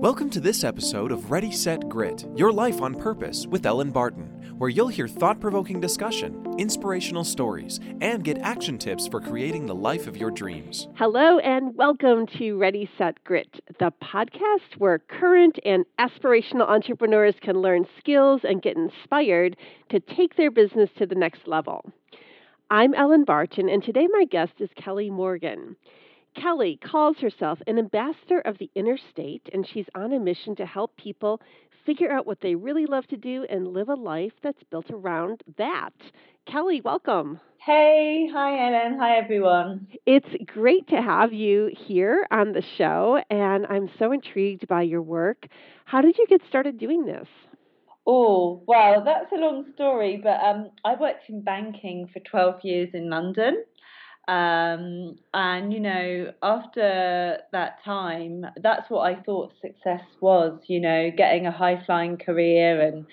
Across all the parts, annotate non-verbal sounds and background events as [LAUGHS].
Welcome to this episode of Ready, Set, Grit Your Life on Purpose with Ellen Barton, where you'll hear thought provoking discussion, inspirational stories, and get action tips for creating the life of your dreams. Hello, and welcome to Ready, Set, Grit, the podcast where current and aspirational entrepreneurs can learn skills and get inspired to take their business to the next level. I'm Ellen Barton, and today my guest is Kelly Morgan. Kelly calls herself an ambassador of the Inner State, and she's on a mission to help people figure out what they really love to do and live a life that's built around that. Kelly, welcome. Hey, hi Ellen, hi everyone. It's great to have you here on the show, and I'm so intrigued by your work. How did you get started doing this? Oh, well, that's a long story, but um, I worked in banking for 12 years in London. Um, and you know, after that time, that's what I thought success was. You know, getting a high flying career and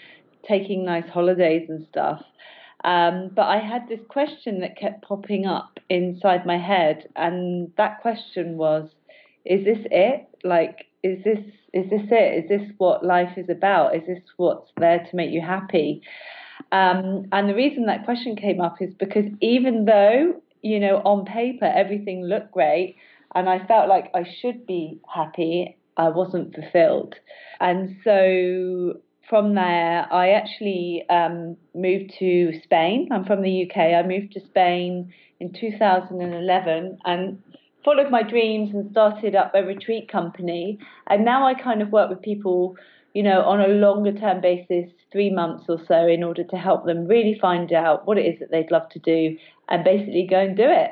taking nice holidays and stuff. Um, but I had this question that kept popping up inside my head, and that question was, "Is this it? Like, is this is this it? Is this what life is about? Is this what's there to make you happy?" Um, and the reason that question came up is because even though you know, on paper, everything looked great. And I felt like I should be happy. I wasn't fulfilled. And so from there, I actually um, moved to Spain. I'm from the UK. I moved to Spain in 2011 and followed my dreams and started up a retreat company. And now I kind of work with people, you know, on a longer term basis, three months or so, in order to help them really find out what it is that they'd love to do and basically go and do it.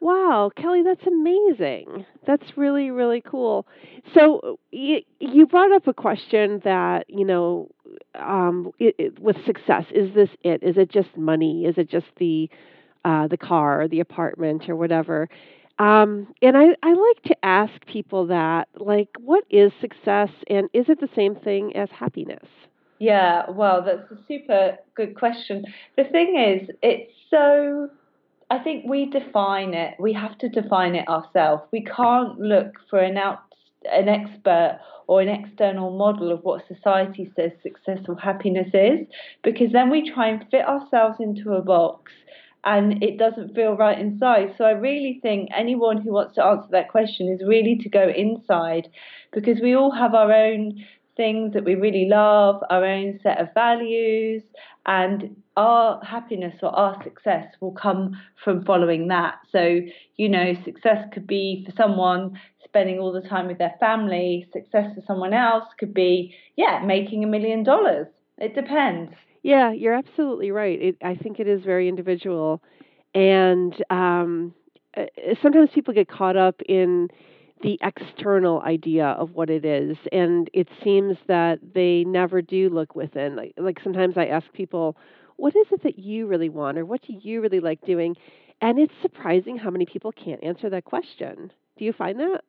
Wow, Kelly, that's amazing. That's really, really cool. So you, you brought up a question that, you know, um, it, it, with success, is this it? Is it just money? Is it just the uh, the car or the apartment or whatever? Um, and I, I like to ask people that, like, what is success and is it the same thing as happiness? Yeah, well, that's a super good question. The thing is, it's so I think we define it. We have to define it ourselves. We can't look for an out an expert or an external model of what society says successful happiness is, because then we try and fit ourselves into a box and it doesn't feel right inside. So I really think anyone who wants to answer that question is really to go inside because we all have our own things that we really love, our own set of values, and our happiness or our success will come from following that. So, you know, success could be for someone spending all the time with their family, success for someone else could be, yeah, making a million dollars. It depends. Yeah, you're absolutely right. It, I think it is very individual. And um, uh, sometimes people get caught up in, the external idea of what it is and it seems that they never do look within. Like, like sometimes i ask people what is it that you really want or what do you really like doing? And it's surprising how many people can't answer that question. Do you find that?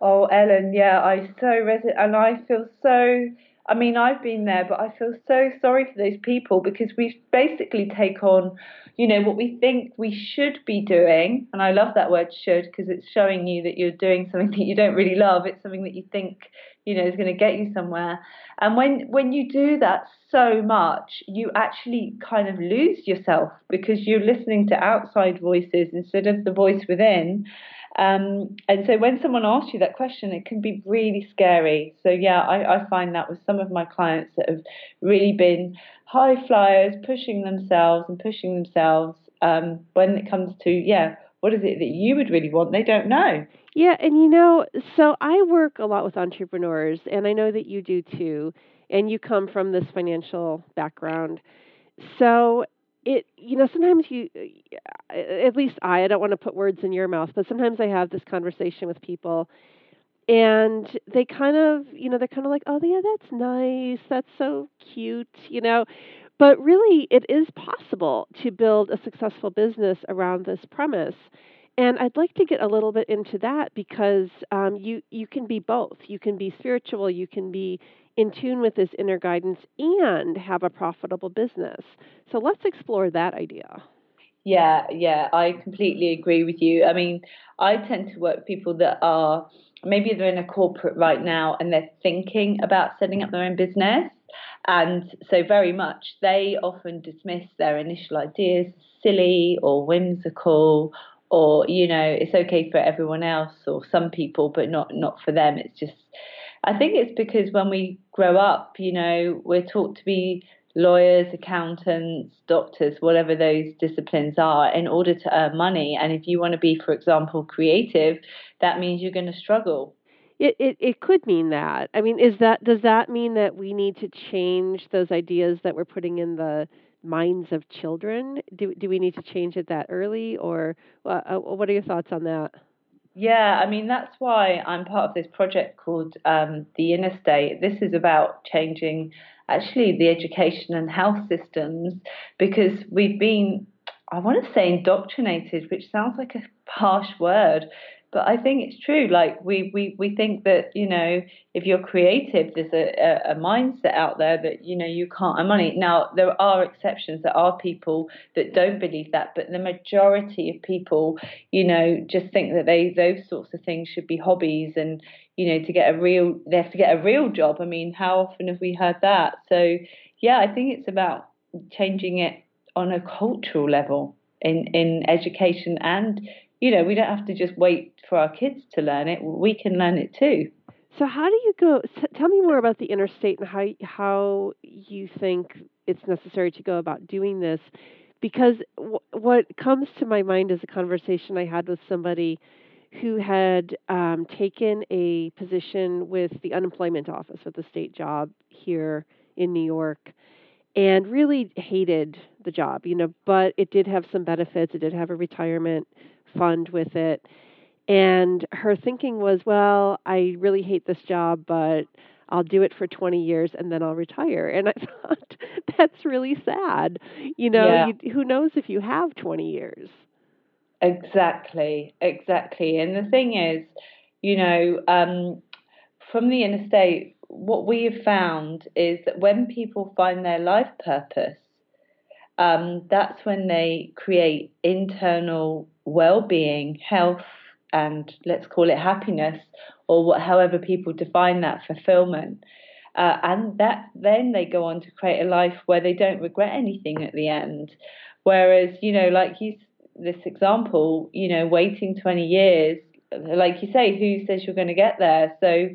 Oh ellen yeah i so resonate and i feel so I mean, I've been there, but I feel so sorry for those people because we basically take on, you know, what we think we should be doing. And I love that word should because it's showing you that you're doing something [LAUGHS] that you don't really love. It's something that you think, you know, is going to get you somewhere. And when when you do that so much, you actually kind of lose yourself because you're listening to outside voices instead of the voice within. Um, and so when someone asks you that question, it can be really scary. So yeah, I, I find that with some of my clients that have really been high flyers, pushing themselves and pushing themselves. Um, when it comes to yeah, what is it that you would really want? They don't know. Yeah, and you know, so I work a lot with entrepreneurs, and I know that you do too. And you come from this financial background. So it you know sometimes you at least I I don't want to put words in your mouth, but sometimes I have this conversation with people and they kind of you know they're kind of like oh yeah that's nice that's so cute you know? But really it is possible to build a successful business around this premise and i'd like to get a little bit into that because um, you you can be both. You can be spiritual you can be in tune with this inner guidance and have a profitable business. So let's explore that idea. Yeah, yeah, I completely agree with you. I mean, I tend to work with people that are maybe they're in a corporate right now and they're thinking about setting up their own business. And so, very much, they often dismiss their initial ideas silly or whimsical or you know it's okay for everyone else or some people but not not for them it's just i think it's because when we grow up you know we're taught to be lawyers accountants doctors whatever those disciplines are in order to earn money and if you want to be for example creative that means you're going to struggle it, it it could mean that i mean is that does that mean that we need to change those ideas that we're putting in the minds of children? Do do we need to change it that early, or uh, uh, what are your thoughts on that? Yeah, I mean that's why I'm part of this project called um, the Inner State. This is about changing actually the education and health systems because we've been I want to say indoctrinated, which sounds like a harsh word, but I think it's true. Like we we we think that you know if you're creative, there's a, a, a mindset out there that you know you can't earn money. Now there are exceptions. There are people that don't believe that, but the majority of people, you know, just think that they those sorts of things should be hobbies and you know to get a real they have to get a real job. I mean, how often have we heard that? So yeah, I think it's about changing it on a cultural level in in education and you know, we don't have to just wait for our kids to learn it. We can learn it too. So how do you go? Tell me more about the Inner State and how how you think it's necessary to go about doing this. Because w- what comes to my mind is a conversation I had with somebody who had um, taken a position with the unemployment office with the state job here in New York and really hated the job, you know, but it did have some benefits. It did have a retirement fund with it. And her thinking was, well, I really hate this job, but I'll do it for 20 years and then I'll retire. And I [LAUGHS] thought that's really sad. You know, yeah. you, who knows if you have 20 years? Exactly, exactly. And the thing is, you know, um, from the inner state, what we have found is that when people find their life purpose, um, that's when they create internal well-being, health, and let's call it happiness, or what, however people define that fulfillment. Uh, and that then they go on to create a life where they don't regret anything at the end. Whereas, you know, like you, this example, you know, waiting 20 years, like you say, who says you're going to get there? So,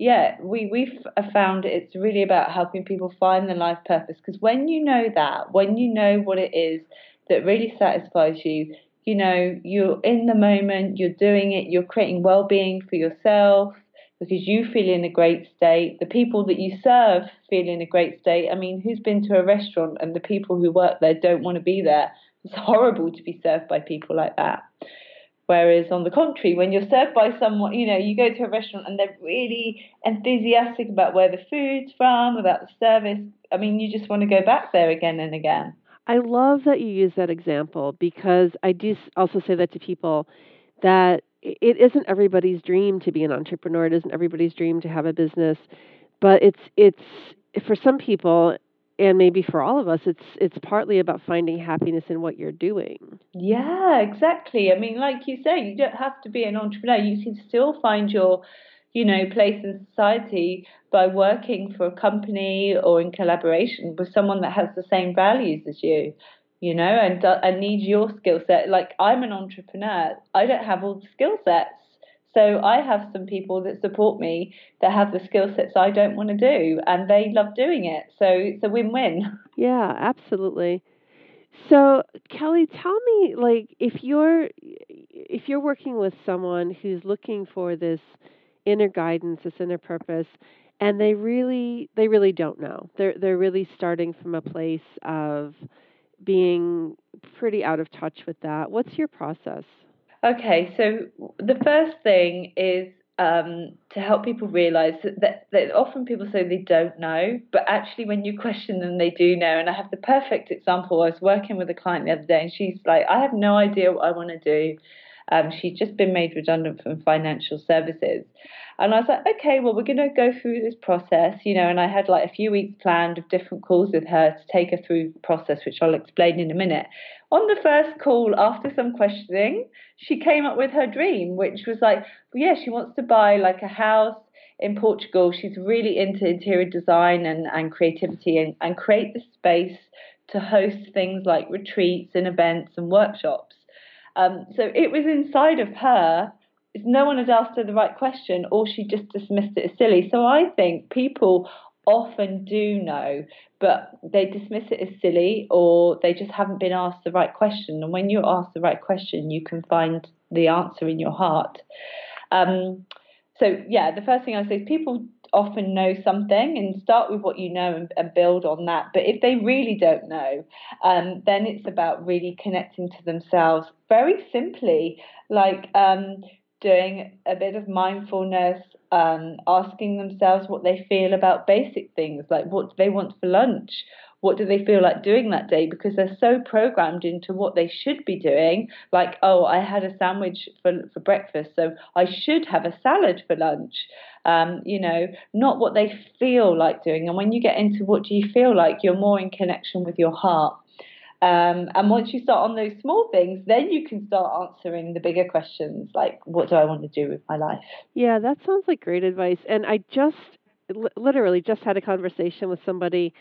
yeah, we we've uh, found it's really about helping people find their life purpose because when you know that, when you know what it is that really satisfies you, you know, you're in the moment, you're doing it, you're creating well being for yourself because you feel in a great state. The people that you serve feel in a great state. I mean, who's been to a restaurant and the people who work there don't want to be there? It's horrible to be served by people like that. Whereas on the contrary, when you're served by someone, you know, you go to a restaurant and they're really enthusiastic about where the food's from, about the service. I mean, you just want to go back there again and again. I love that you use that example because I do also say that to people that it isn't everybody's dream to be an entrepreneur. It isn't everybody's dream to have a business, but it's it's for some people and maybe for all of us it's it's partly about finding happiness in what you're doing. Yeah, exactly. I mean, like you say, you don't have to be an entrepreneur. You can still find your you know, place in society by working for a company or in collaboration with someone that has the same values as you, you know, and and needs your skill set. Like I'm an entrepreneur, I don't have all the skill sets. So I have some people that support me that have the skill sets I don't want to do, and they love doing it. So it's a win-win. [LAUGHS] Yeah, absolutely. So Kelly, tell me, like, if you're if you're working with someone who's looking for this inner guidance, this inner purpose, and they really they really don't know. They're they're really starting from a place of being pretty out of touch with that. What's your process? Okay, so the first thing is um, to help people realize that, that, that, often people say they don't know, but actually, when you question them, they do know. And I have the perfect example. I was working with a client the other day, and she's like, I have no idea what I want to do. Um, she'd just been made redundant from financial services. And I was like, okay, well, we're going to go through this process, you know. And I had like a few weeks planned of different calls with her to take her through the process, which I'll explain in a minute. On the first call, after some questioning, she came up with her dream, which was like, yeah, she wants to buy like a house in Portugal. She's really into interior design and, and creativity and, and create the space to host things like retreats and events and workshops. Um, so it was inside of her. No one had asked her the right question, or she just dismissed it as silly. So I think people often do know, but they dismiss it as silly or they just haven't been asked the right question. And when you're asked the right question, you can find the answer in your heart. Um, so, yeah, the first thing I say is people often know something and start with what you know and, and build on that. But if they really don't know, um, then it's about really connecting to themselves very simply, like um, doing a bit of mindfulness, um, asking themselves what they feel about basic things like what do they want for lunch? What do they feel like doing that day? Because they're so programmed into what they should be doing like oh i had a sandwich for, for breakfast so i should have a salad for lunch. Um, you know not what they feel like doing. And when you get into what do you feel like you're more in connection with your heart um, and once you start on those small things, then you can start answering the bigger questions like, what do I want to do with my life? Yeah, that sounds like great advice. And I just literally just had a conversation with somebody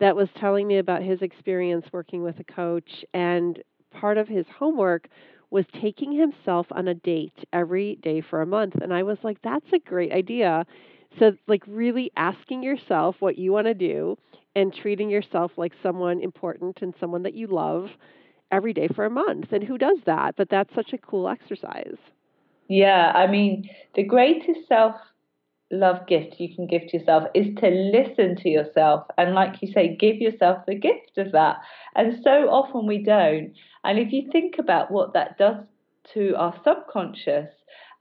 that was telling me about his experience working with a coach. And part of his homework was taking himself on a date every day for a month. And I was like, that's a great idea. So, like, really asking yourself what you want to do and treating yourself like someone important and someone that you love every day for a month. And who does that? But that's such a cool exercise. Yeah, I mean, the greatest self love gift you can give to yourself is to listen to yourself and, like you say, give yourself the gift of that. And so often we don't. And if you think about what that does to our subconscious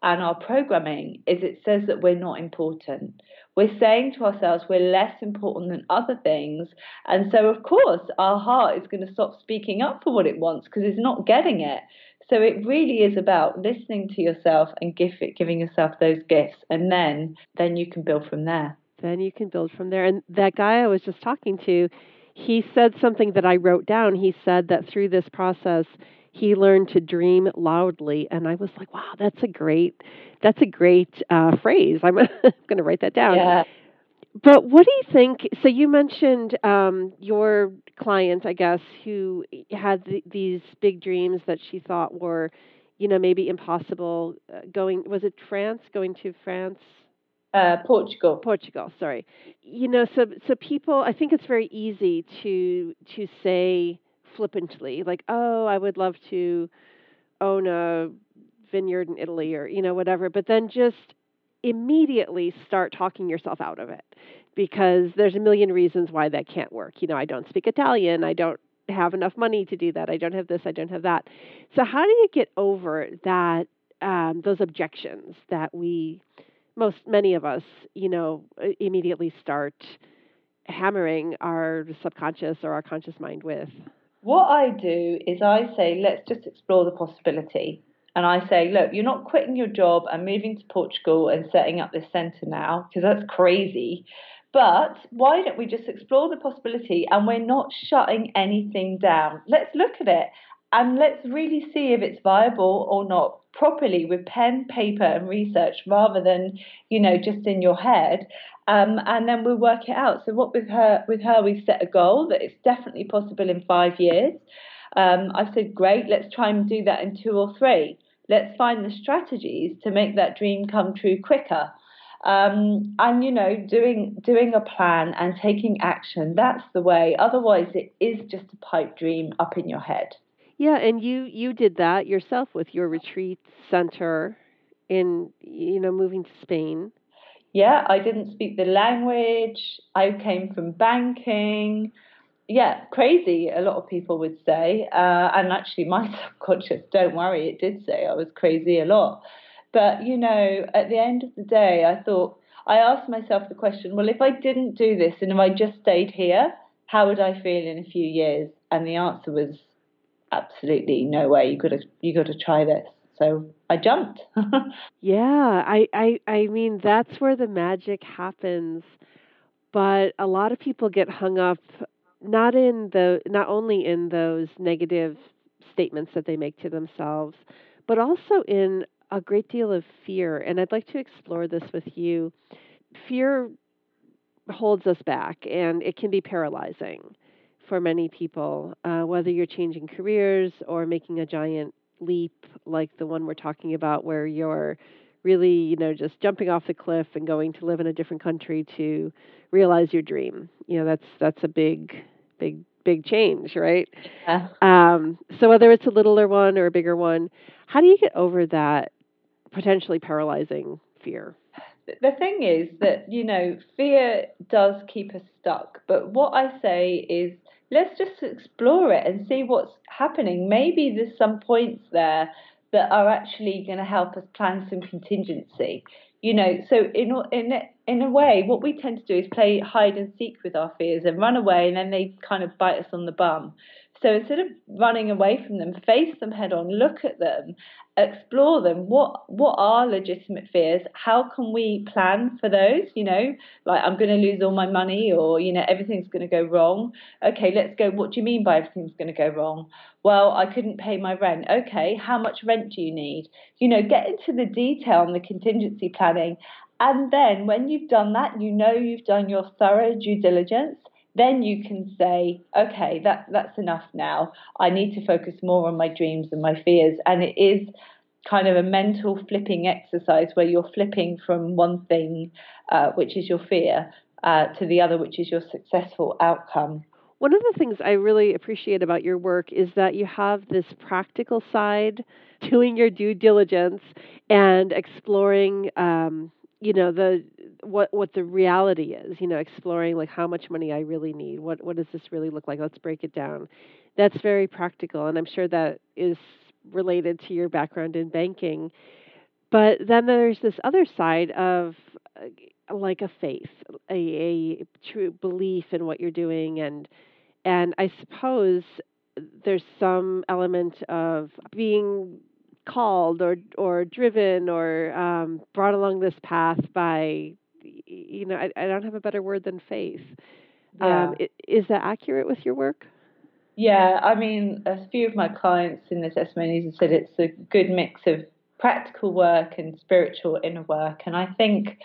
and our programming, is it says that we're not important we're saying to ourselves we're less important than other things. And so, of course, our heart is going to stop speaking up for what it wants because it's not getting it. So it really is about listening to yourself and give it, giving yourself those gifts, and then then you can build from there. Then you can build from there. And that guy I was just talking to, he said something that I wrote down. He said that through this process, he learned to dream loudly and i was like wow that's a great that's a great uh, phrase i'm [LAUGHS] going to write that down yeah. but what do you think so you mentioned um, your client i guess who had th- these big dreams that she thought were you know maybe impossible uh, going was it france going to france uh, Portugal. Portugal, sorry. You know, so so people, I think it's very easy to to say, flippantly, like, oh, I would love to own a vineyard in Italy or, you know, whatever, but then just immediately start talking yourself out of it because there's a million reasons why that can't work. You know, I don't speak Italian, I don't have enough money to do that, I don't have this, I don't have that. So, how do you get over that, um, those objections that we, most, many of us, you know, immediately start hammering our subconscious or our conscious mind with? What I do is I say, let's just explore the possibility. And I say, look, you're not quitting your job and moving to Portugal and setting up this centre now, because that's crazy. But why don't we just explore the possibility and we're not shutting anything down? Let's look at it and let's really see if it's viable or not properly with pen, paper, and research rather than, you know, just in your head. Um, and then we'll work it out. So what with her with her we've set a goal that it's definitely possible in five years. Um, I've said great, let's try and do that in two or three. Let's find the strategies to make that dream come true quicker. Um, and you know, doing doing a plan and taking action, that's the way. Otherwise it is just a pipe dream up in your head. Yeah, and you you did that yourself with your retreat center in you know moving to Spain yeah, I didn't speak the language. I came from banking. Yeah, crazy, a lot of people would say. Uh, and actually, my [LAUGHS] subconscious, don't worry, it did say I was crazy a lot. But, you know, at the end of the day, I thought, I asked myself the question well, if I didn't do this and if I just stayed here, how would I feel in a few years? And the answer was absolutely no way. You got to you got to try this. So I jumped. [LAUGHS] yeah, I, I I mean that's where the magic happens. But a lot of people get hung up not in the not only in those negative statements that they make to themselves, but also in a great deal of fear. And I'd like to explore this with you. Fear holds us back, and it can be paralyzing for many people, uh, whether you're changing careers or making a giant leap like the one we're talking about, where you're really, you know, just jumping off the cliff and going to live in a different country to realize your dream. You know, that's that's a big, big, big change, right? Yeah. Um, so whether it's a littler one or a bigger one, how do you get over that potentially paralyzing fear? the thing is that you know fear does keep us stuck but what i say is let's just explore it and see what's happening. Maybe there's some points there that are actually going to help us plan some contingency you know? So in in in a way what we tend to do is play hide and seek with our fears and run away and then they kind of bite us on the bum so instead of running away from them, face them head on, look at them, explore them. What what are legitimate fears? How can we plan for those? You know, like I'm going to lose all my money, or you know, everything's going to go wrong. Okay, let's go. What do you mean by everything's going to go wrong? Well, I couldn't pay my rent. Okay, how much rent do you need? You know, get into the detail on the contingency planning. And then when you've done that, you know you've done your thorough due diligence then you can say, okay, that, that's enough now. I need to focus more on my dreams and my fears. And it is kind of a mental flipping exercise where you're flipping from one thing, uh, which is your fear, uh, to the other, which is your successful outcome. One of the things I really appreciate about your work is that you have this practical side, doing your due diligence and exploring um, you know the what what the reality is you know exploring like how much money i really need what what does this really look like? Let's break it down. That's very practical and i'm sure that is related to your background in banking. But then there's this other side of uh, like a faith a, a true belief in what you're doing and and i suppose there's some element of being called or or driven or um, brought along this path by you know I, I don't have a better word than faith. Yeah. Um, is that accurate with your work? Yeah, I mean, a few of my clients in the testimonies have said it's a good mix of practical work and spiritual inner work, and I think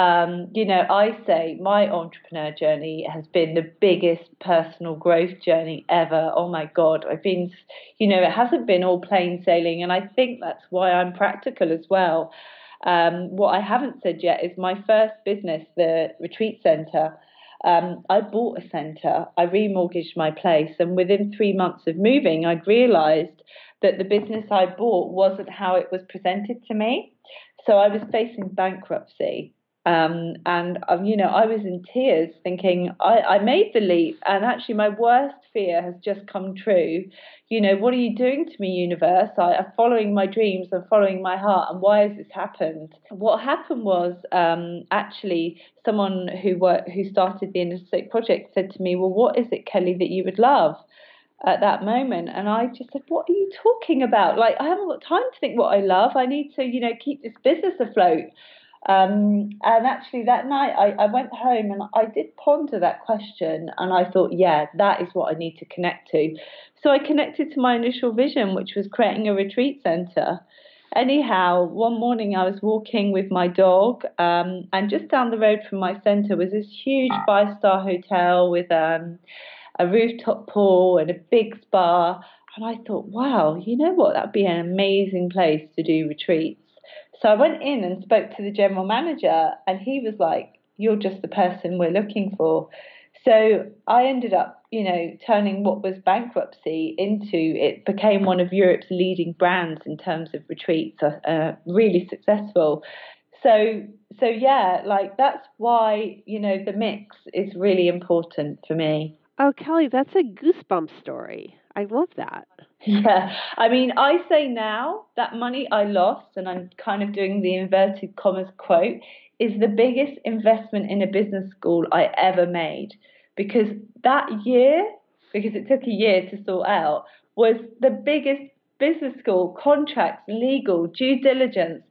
um, you know, I say my entrepreneur journey has been the biggest personal growth journey ever. Oh my God, I've been, you know, it hasn't been all plain sailing, and I think that's why I'm practical as well. Um, what I haven't said yet is my first business, the retreat centre. Um, I bought a centre, I remortgaged my place, and within three months of moving, I'd realised that the business I bought wasn't how it was presented to me. So I was facing bankruptcy. Um, and um, you know, I was in tears, thinking I, I made the leap, and actually, my worst fear has just come true. You know, what are you doing to me, universe? I, am following my dreams, I'm following my heart, and why has this happened? What happened was um, actually someone who worked, who started the Inner State Project said to me, "Well, what is it, Kelly, that you would love?" at that moment and I just said what are you talking about like I haven't got time to think what I love I need to you know keep this business afloat um, and actually, that night I, I went home and I did ponder that question, and I thought, yeah, that is what I need to connect to. So I connected to my initial vision, which was creating a retreat center. Anyhow, one morning I was walking with my dog, um, and just down the road from my center was this huge five star hotel with um, a rooftop pool and a big spa. And I thought, wow, you know what? That'd be an amazing place to do retreats. So I went in and spoke to the general manager, and he was like, You're just the person we're looking for. So I ended up, you know, turning what was bankruptcy into it became one of Europe's leading brands in terms of retreats, uh, uh, really successful. So, so yeah, like that's why you know the mix is really important for me. Oh, Kelly, that's a goosebump story. I love that. Yeah, I mean, I say now that money I lost, and I'm kind of doing the inverted commas quote, is the biggest investment in a business school I ever made. Because that year, because it took a year to sort out, was the biggest business school, contracts, legal, due diligence,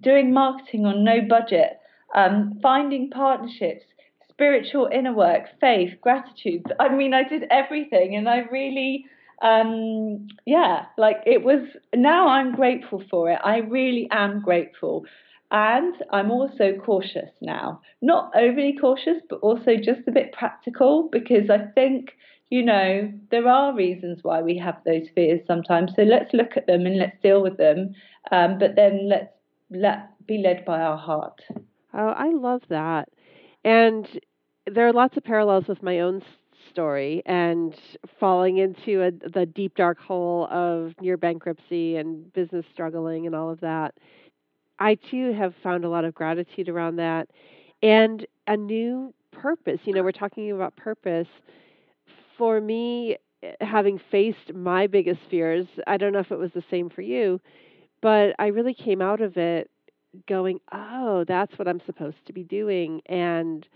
doing marketing on no budget, um, finding partnerships, spiritual inner work, faith, gratitude. I mean, I did everything, and I really um, yeah, like it was. Now I'm grateful for it. I really am grateful. And I'm also cautious now. Not overly cautious, but also just a bit practical because I think, you know, there are reasons why we have those fears sometimes. So let's look at them and let's deal with them. Um, but then let's let be led by our heart. Oh, I love that. And there are lots of parallels with my own story and falling into a, the deep dark hole of near bankruptcy and business struggling and all of that. I too have found a lot of gratitude around that and a new purpose. You know, we're talking about purpose. For me, having faced my biggest fears, I don't know if it was the same for you, but I really came out of it going, oh, that's what I'm supposed to be doing. And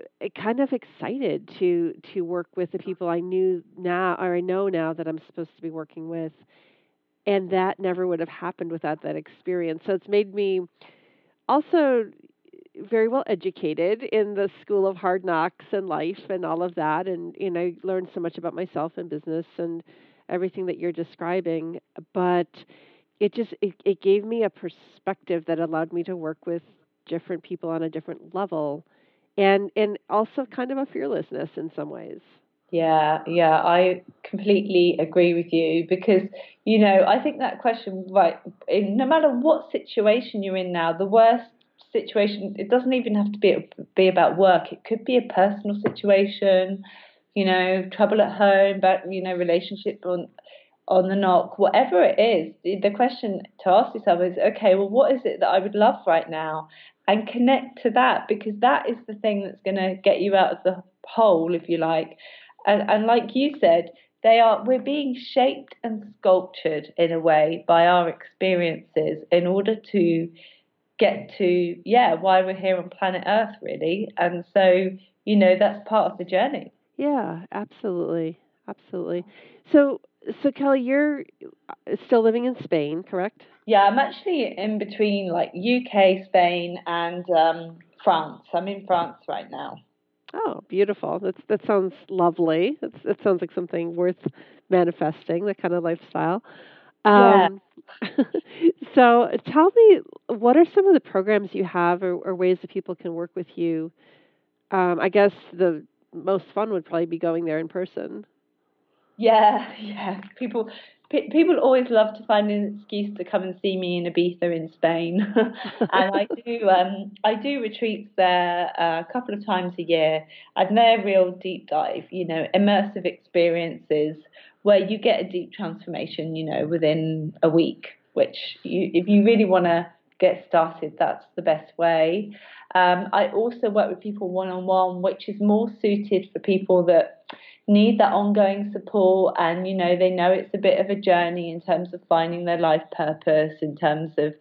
uh, kind of excited to to work with the people I knew now or I know now that I'm supposed to be working with and that never would have happened without that experience so it's made me also very well educated in the school of hard knocks and life and all of that and you know I learned so much about myself and business and everything that you're describing but it just it, it gave me a perspective that allowed me to work with different people on a different level and and also kind of a fearlessness in some ways. Yeah, yeah, I completely agree with you because you know I think that question right. In, no matter what situation you're in now, the worst situation it doesn't even have to be be about work. It could be a personal situation, you know, trouble at home, but you know, relationship on on the knock, whatever it is. The question to ask yourself is, okay, well, what is it that I would love right now? and connect to that because that is the thing that's going to get you out of the hole, if you like. And, and like you said, they are we're being shaped and sculptured in a way by our experiences in order to get to yeah why we're here on planet Earth really. And so you know that's part of the journey. Yeah, absolutely, absolutely. So so Kelly, you're uh, still living in Spain, correct? Yeah, I'm actually in between like UK, Spain, and um, France. I'm in France right now. Oh, beautiful! That's that sounds lovely. That's, that sounds like something worth manifesting. That kind of lifestyle. Um, yeah. [LAUGHS] so, tell me, what are some of the programs you have, or, or ways that people can work with you? Um, I guess the most fun would probably be going there in person. Yeah, [LAUGHS] yeah. People people always love to find an excuse to come and see me in Ibiza in Spain, [LAUGHS] and I do um, I do retreats there uh, a couple of times a year, and they're real deep dive, you know, immersive experiences where you get a deep transformation, you know, within a week. Which you, if you really want to get started, that's the best way. Um, I also work with people one on one, which is more suited for people that need that ongoing support and you know they know it's a bit of a journey in terms of finding their life purpose in terms of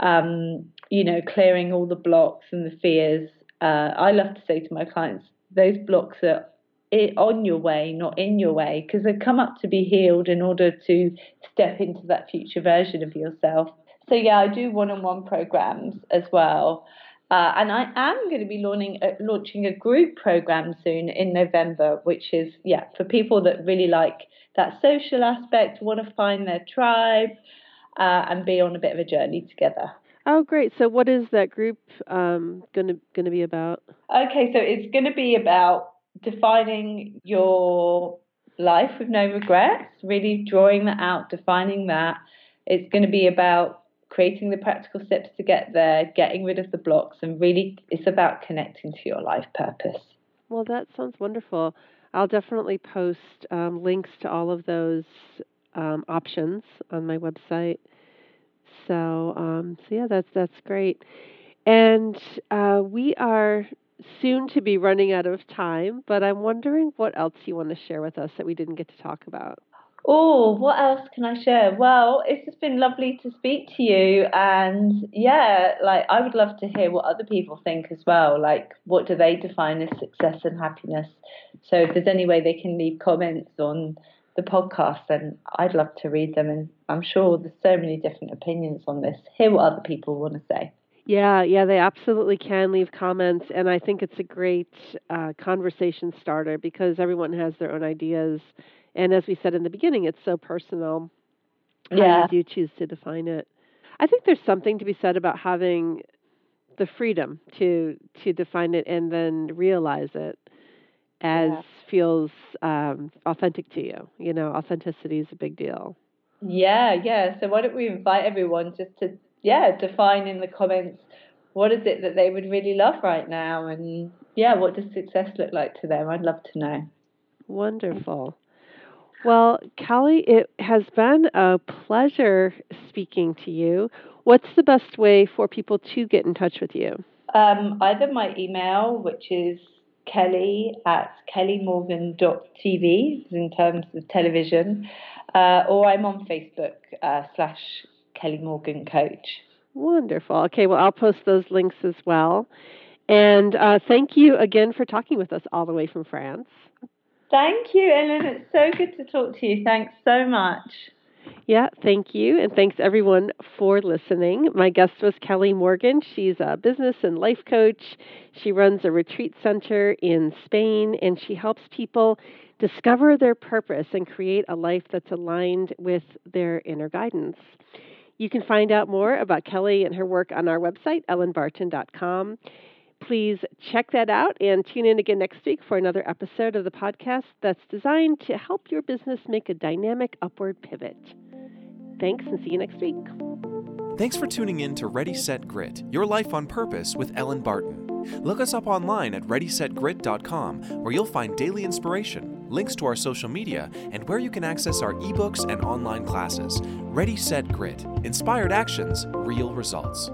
um, you know clearing all the blocks and the fears. Uh, i love to say to my clients those blocks are on your way not in your way because they come up to be healed in order to step into that future version of yourself. So yeah i do one-on-one programs as well uh, and I am going to be launching, uh, launching a group program soon in November, which is, yeah, for people that really like that social aspect, want to find their tribe, uh, and be on a bit of a journey together. Oh, great! So, what is that group um, going to going to be about? Okay, so it's going to be about defining your life with no regrets. Really drawing that out, defining that. It's going to be about creating the practical steps to get there, getting rid of the blocks, and really it's about connecting to your life purpose. Well, that sounds wonderful. I'll definitely post um, links to all of those um, options on my website. So, um, so yeah, that's that's great. And uh, we are soon to be running out of time, but I'm wondering what else you want to share with us that we didn't get to talk about. Oh, what else can I share? Well, it's just been lovely to speak to you, and yeah, like I would love to hear what other people think as well. Like, what do they define as success and happiness? So, if there's any way they can leave comments on the podcast, then I'd love to read them. And I'm sure there's so many different opinions on this. Hear what other people want to say. Yeah, yeah, they absolutely can leave comments, and I think it's a great uh, conversation starter because everyone has their own ideas And as we said in the beginning, it's so personal how Yeah. you do choose to define it. I think there's something to be said about having the freedom to to define it and then realize it as Yeah. feels um, authentic to you. You know, authenticity is a big deal. Yeah, yeah. So why don't we invite everyone just to yeah, define in the comments what is it that they would really love right now and yeah, what does success look like to them? I'd love to know. Wonderful. Well, Kelly, it has been a pleasure speaking to you. What's the best way for people to get in touch with you? Um, either my email, which is kelly at kellymorgan.tv in terms of television, uh, or I'm on Facebook uh, slash Kelly Morgan Coach. Wonderful. Okay, well, I'll post those links as well. And uh, thank you again for talking with us all the way from France. Thank you, Ellen. It's so good to talk to you. Thanks so much. Yeah, thank you. And thanks everyone for listening. My guest was Kelly Morgan. She's a business and life coach. She runs a retreat center in Spain and she helps people discover their purpose and create a life that's aligned with their inner guidance. You can find out more about Kelly and her work on our website, ellenbarton.com. Please check that out and tune in again next week for another episode of the podcast that's designed to help your business make a dynamic upward pivot. Thanks and see you next week. Thanks for tuning in to Ready Set Grit, Your Life on Purpose with Ellen Barton. Look us up online at ReadySetGrit.com where you'll find daily inspiration, links to our social media, and where you can access our ebooks and online classes. Ready Set Grit Inspired Actions, Real Results.